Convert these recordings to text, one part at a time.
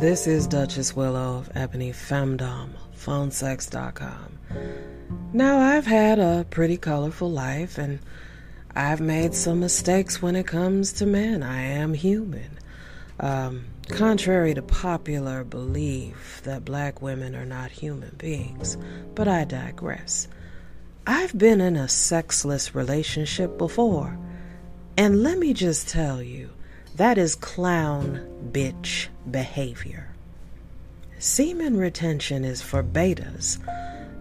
This is Duchess Willow of Ebony Femdom, phonesex.com. Now, I've had a pretty colorful life and I've made some mistakes when it comes to men. I am human. Um, contrary to popular belief that black women are not human beings, but I digress. I've been in a sexless relationship before, and let me just tell you, that is clown bitch behavior. Semen retention is for betas,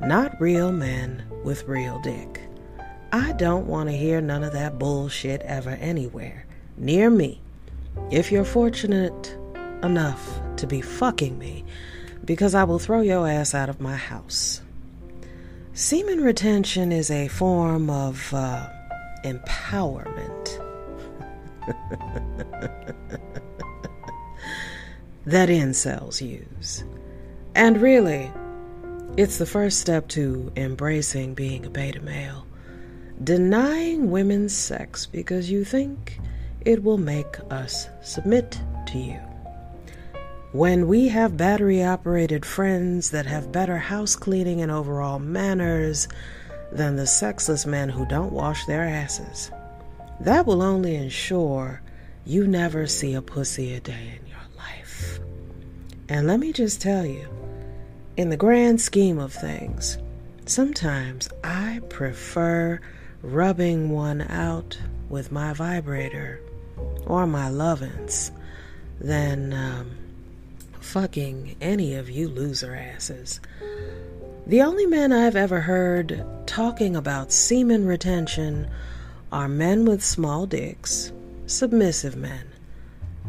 not real men with real dick. I don't want to hear none of that bullshit ever anywhere near me. If you're fortunate enough to be fucking me, because I will throw your ass out of my house. Semen retention is a form of uh, empowerment. that incels use. And really, it's the first step to embracing being a beta male. Denying women's sex because you think it will make us submit to you. When we have battery operated friends that have better house cleaning and overall manners than the sexless men who don't wash their asses, that will only ensure you never see a pussy a day in your life. And let me just tell you, in the grand scheme of things, sometimes I prefer rubbing one out with my vibrator or my Lovense than um, fucking any of you loser asses. The only men I've ever heard talking about semen retention are men with small dicks, submissive men,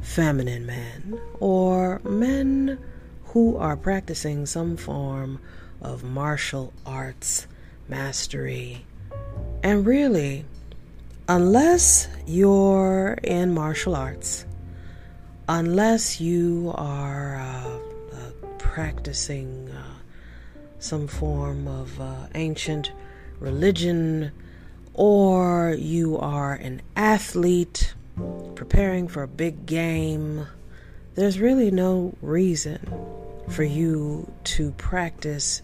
feminine men, or men who are practicing some form of martial arts mastery. And really, unless you're in martial arts, unless you are uh, uh, practicing uh, some form of uh, ancient religion, or you are an athlete preparing for a big game, there's really no reason for you to practice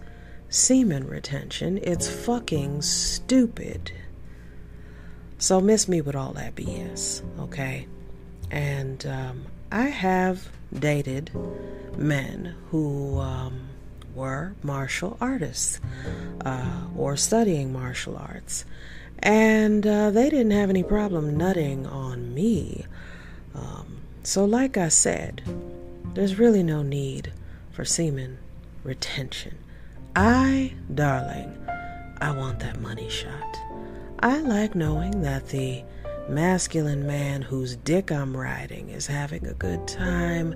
semen retention. It's fucking stupid. So miss me with all that BS, okay? And um, I have dated men who um, were martial artists uh, or studying martial arts and uh, they didn't have any problem nutting on me. Um, so, like I said, there's really no need for semen retention. I, darling, I want that money shot. I like knowing that the masculine man whose dick I'm riding is having a good time,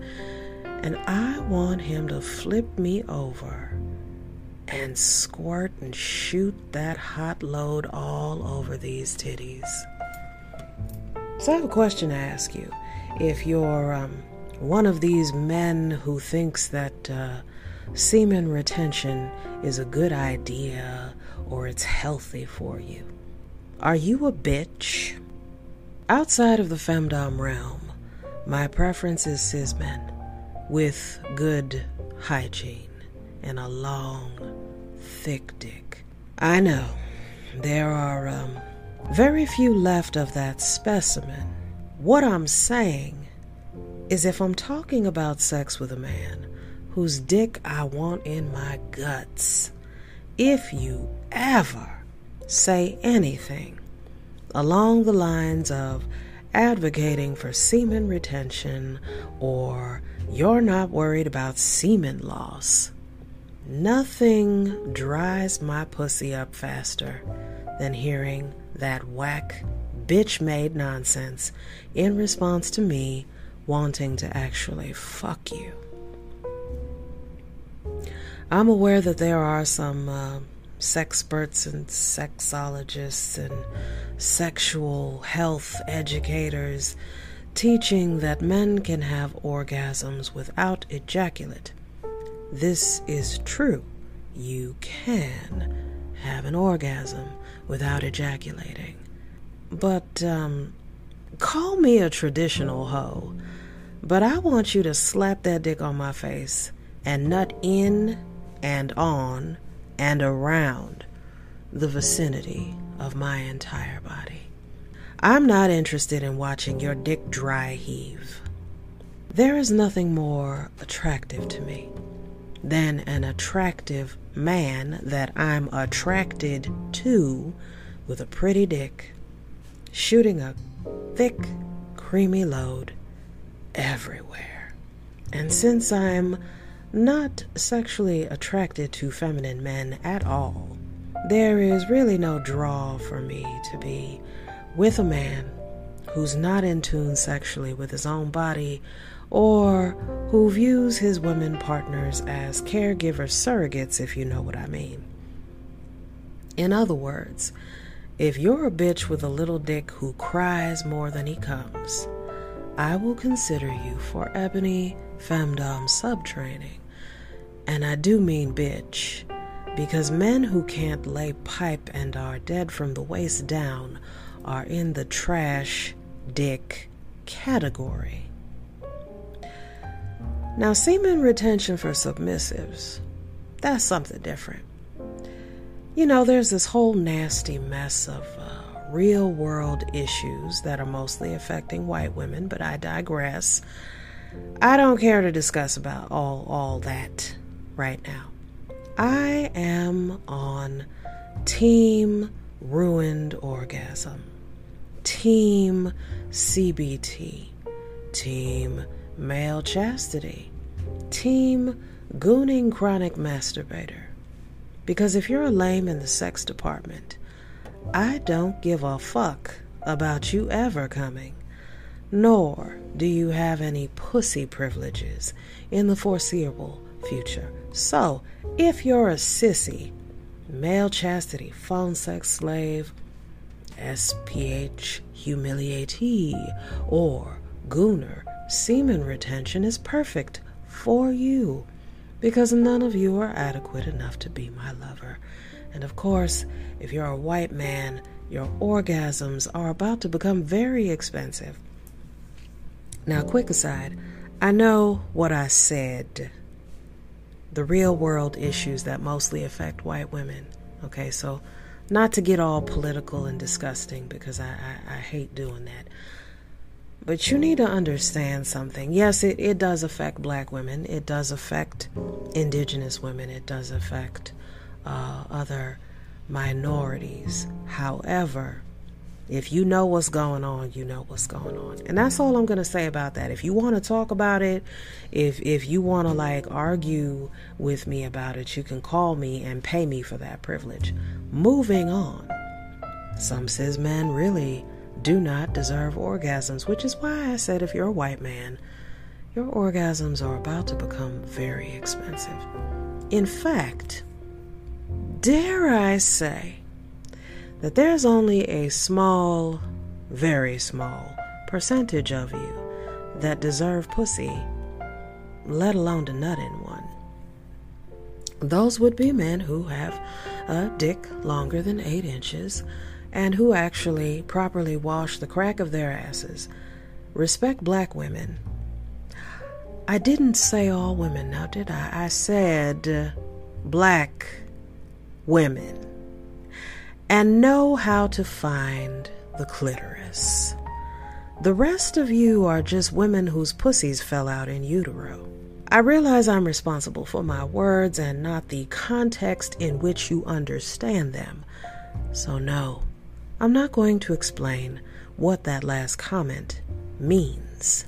and I want him to flip me over and squirt and shoot that hot load all over these titties. So, I have a question to ask you. If you're um, one of these men who thinks that uh, semen retention is a good idea or it's healthy for you, are you a bitch? Outside of the femdom realm, my preference is cis men with good hygiene and a long, thick dick. I know there are um, very few left of that specimen. What I'm saying is if I'm talking about sex with a man whose dick I want in my guts, if you ever say anything along the lines of advocating for semen retention or you're not worried about semen loss, Nothing dries my pussy up faster than hearing that whack, bitch made nonsense in response to me wanting to actually fuck you. I'm aware that there are some uh, sexperts and sexologists and sexual health educators teaching that men can have orgasms without ejaculate this is true. You can have an orgasm without ejaculating. But, um, call me a traditional hoe. But I want you to slap that dick on my face and nut in and on and around the vicinity of my entire body. I'm not interested in watching your dick dry heave. There is nothing more attractive to me than an attractive man that I'm attracted to with a pretty dick shooting a thick, creamy load everywhere. And since I'm not sexually attracted to feminine men at all, there is really no draw for me to be with a man who's not in tune sexually with his own body or who views his women partners as caregiver surrogates, if you know what I mean. In other words, if you're a bitch with a little dick who cries more than he comes, I will consider you for ebony femdom subtraining. And I do mean bitch, because men who can't lay pipe and are dead from the waist down are in the trash dick category. Now, semen retention for submissives, that's something different. You know, there's this whole nasty mess of uh, real world issues that are mostly affecting white women, but I digress. I don't care to discuss about all all that right now. I am on team ruined orgasm, team CBT, team male chastity, team gooning chronic masturbator. Because if you're a lame in the sex department, I don't give a fuck about you ever coming, nor do you have any pussy privileges in the foreseeable future. So, if you're a sissy, male chastity, phone sex slave, SPH humiliatee, or gooner, semen retention is perfect for you because none of you are adequate enough to be my lover. And of course, if you're a white man, your orgasms are about to become very expensive. Now, quick aside, I know what I said the real world issues that mostly affect white women. Okay, so not to get all political and disgusting because I, I, I hate doing that. But you need to understand something. Yes, it, it does affect black women, it does affect indigenous women, it does affect uh, other minorities. However, if you know what's going on, you know what's going on. And that's all I'm going to say about that. If you want to talk about it, if if you want to like argue with me about it, you can call me and pay me for that privilege. Moving on. Some cis men really do not deserve orgasms, which is why I said if you're a white man, your orgasms are about to become very expensive. In fact, dare I say that there's only a small, very small percentage of you that deserve pussy, let alone to nut in one. Those would be men who have a dick longer than eight inches and who actually properly wash the crack of their asses. Respect black women. I didn't say all women, now did I? I said uh, black women. And know how to find the clitoris. The rest of you are just women whose pussies fell out in utero. I realize I'm responsible for my words and not the context in which you understand them. So, no, I'm not going to explain what that last comment means.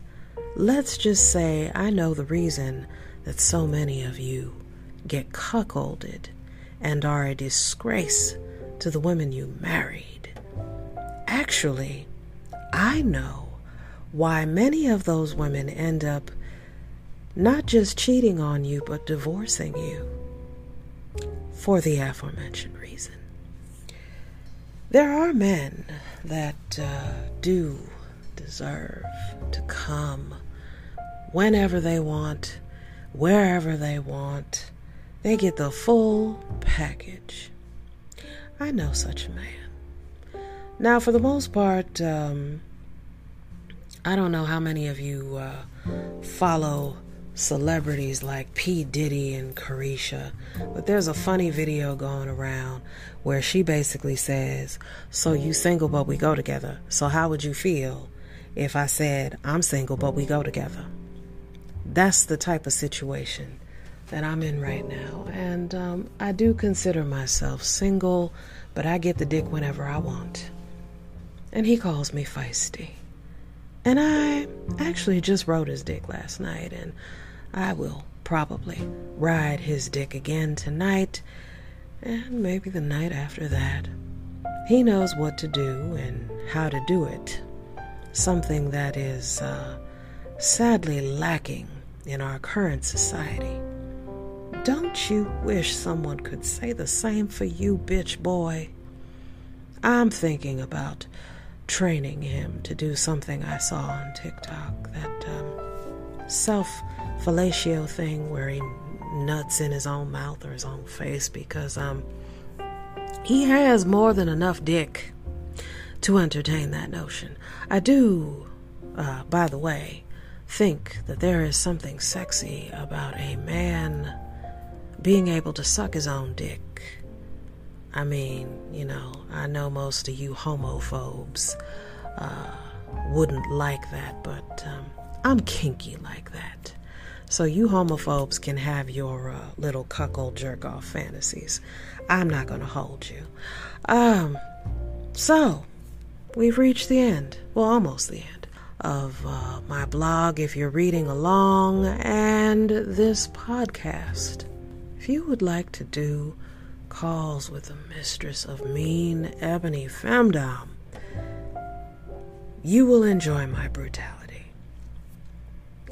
Let's just say I know the reason that so many of you get cuckolded and are a disgrace to the women you married. Actually, I know why many of those women end up not just cheating on you, but divorcing you for the aforementioned reason. There are men that uh, do deserve to come whenever they want, wherever they want. They get the full package. I know such a man. Now, for the most part, um, I don't know how many of you uh, follow celebrities like P. Diddy and Carisha. but there's a funny video going around where she basically says, So you single, but we go together. So how would you feel if I said, I'm single, but we go together? That's the type of situation that I'm in right now. And um, I do consider myself single, but I get the dick whenever I want. And he calls me feisty. And I actually just rode his dick last night, and I will probably ride his dick again tonight, and maybe the night after that. He knows what to do and how to do it, something that is uh, sadly lacking in our current society. Don't you wish someone could say the same for you, bitch boy? I'm thinking about training him to do something I saw on TikTok that um, self fellatio thing where he nuts in his own mouth or his own face because um, he has more than enough dick to entertain that notion. I do, uh, by the way, think that there is something sexy about a man being able to suck his own dick. I mean, you know, I know most of you homophobes uh, wouldn't like that, but um, I'm kinky like that. So you homophobes can have your uh, little cuckold jerk off fantasies. I'm not going to hold you. Um, so we've reached the end. Well, almost the end of uh, my blog. If you're reading along, and this podcast. If you would like to do calls with the mistress of mean ebony femdom, you will enjoy my brutality.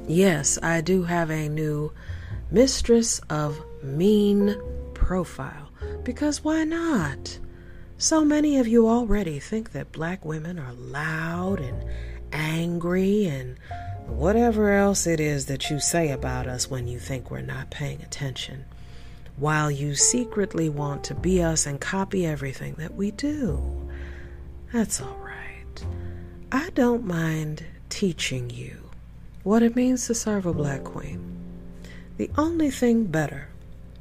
Yes, I do have a new mistress of mean profile because why not? So many of you already think that black women are loud and angry and whatever else it is that you say about us when you think we're not paying attention while you secretly want to be us and copy everything that we do. That's all right. I don't mind teaching you what it means to serve a black queen. The only thing better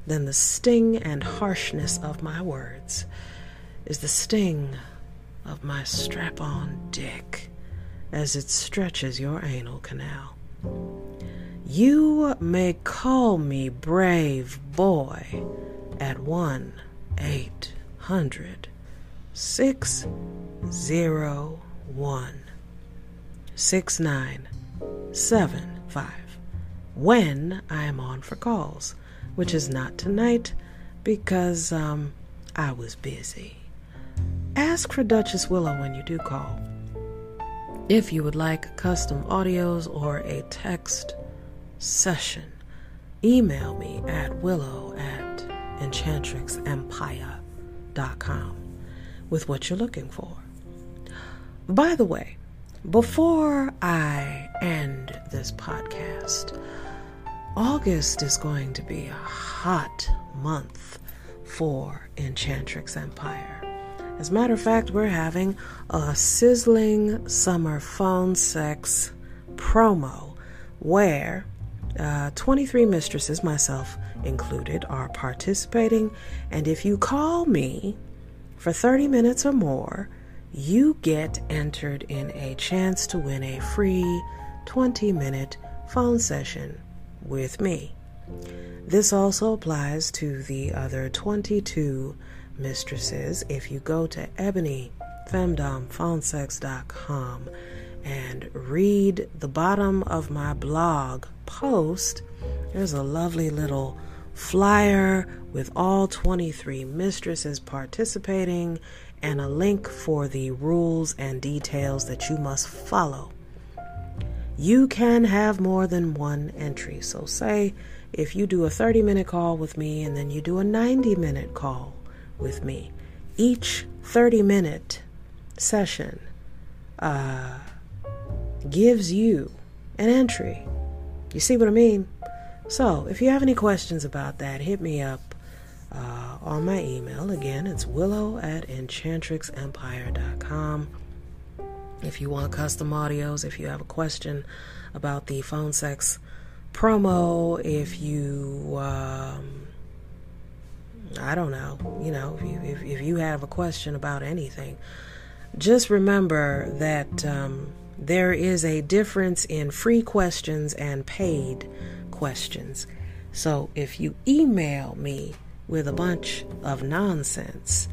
than the sting and harshness of my words is the sting of my strap on dick as it stretches your anal canal. You may call me brave boy at 1 800 601 6975 when I am on for calls, which is not tonight because um, I was busy. Ask for Duchess Willow when you do call. If you would like custom audios or a text session, email me at willow at enchantrixempire.com with what you're looking for. By the way, before I end this podcast, August is going to be a hot month for Enchantrix Empire. As a matter of fact, we're having a sizzling summer phone sex promo where uh, 23 mistresses, myself included, are participating. And if you call me for 30 minutes or more, you get entered in a chance to win a free 20 minute phone session with me. This also applies to the other 22 mistresses. If you go to ebonyfemdomphonesex.com and read the bottom of my blog post, there's a lovely little flyer with all 23 mistresses participating and a link for the rules and details that you must follow. You can have more than one entry. So, say if you do a 30 minute call with me and then you do a 90 minute call with me, each 30 minute session uh, gives you an entry. You see what I mean? So, if you have any questions about that, hit me up uh, on my email. Again, it's willow at enchantrixempire.com. If you want custom audios, if you have a question about the phone sex promo, if you, um, I don't know, you know, if you, if, if you have a question about anything, just remember that um, there is a difference in free questions and paid questions. So if you email me with a bunch of nonsense,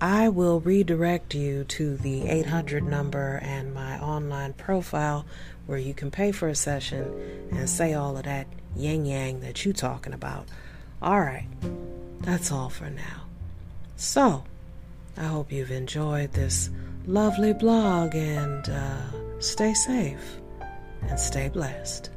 I will redirect you to the 800 number and my online profile where you can pay for a session and say all of that yang yang that you talking about. All right, that's all for now. So, I hope you've enjoyed this lovely blog and uh, stay safe and stay blessed.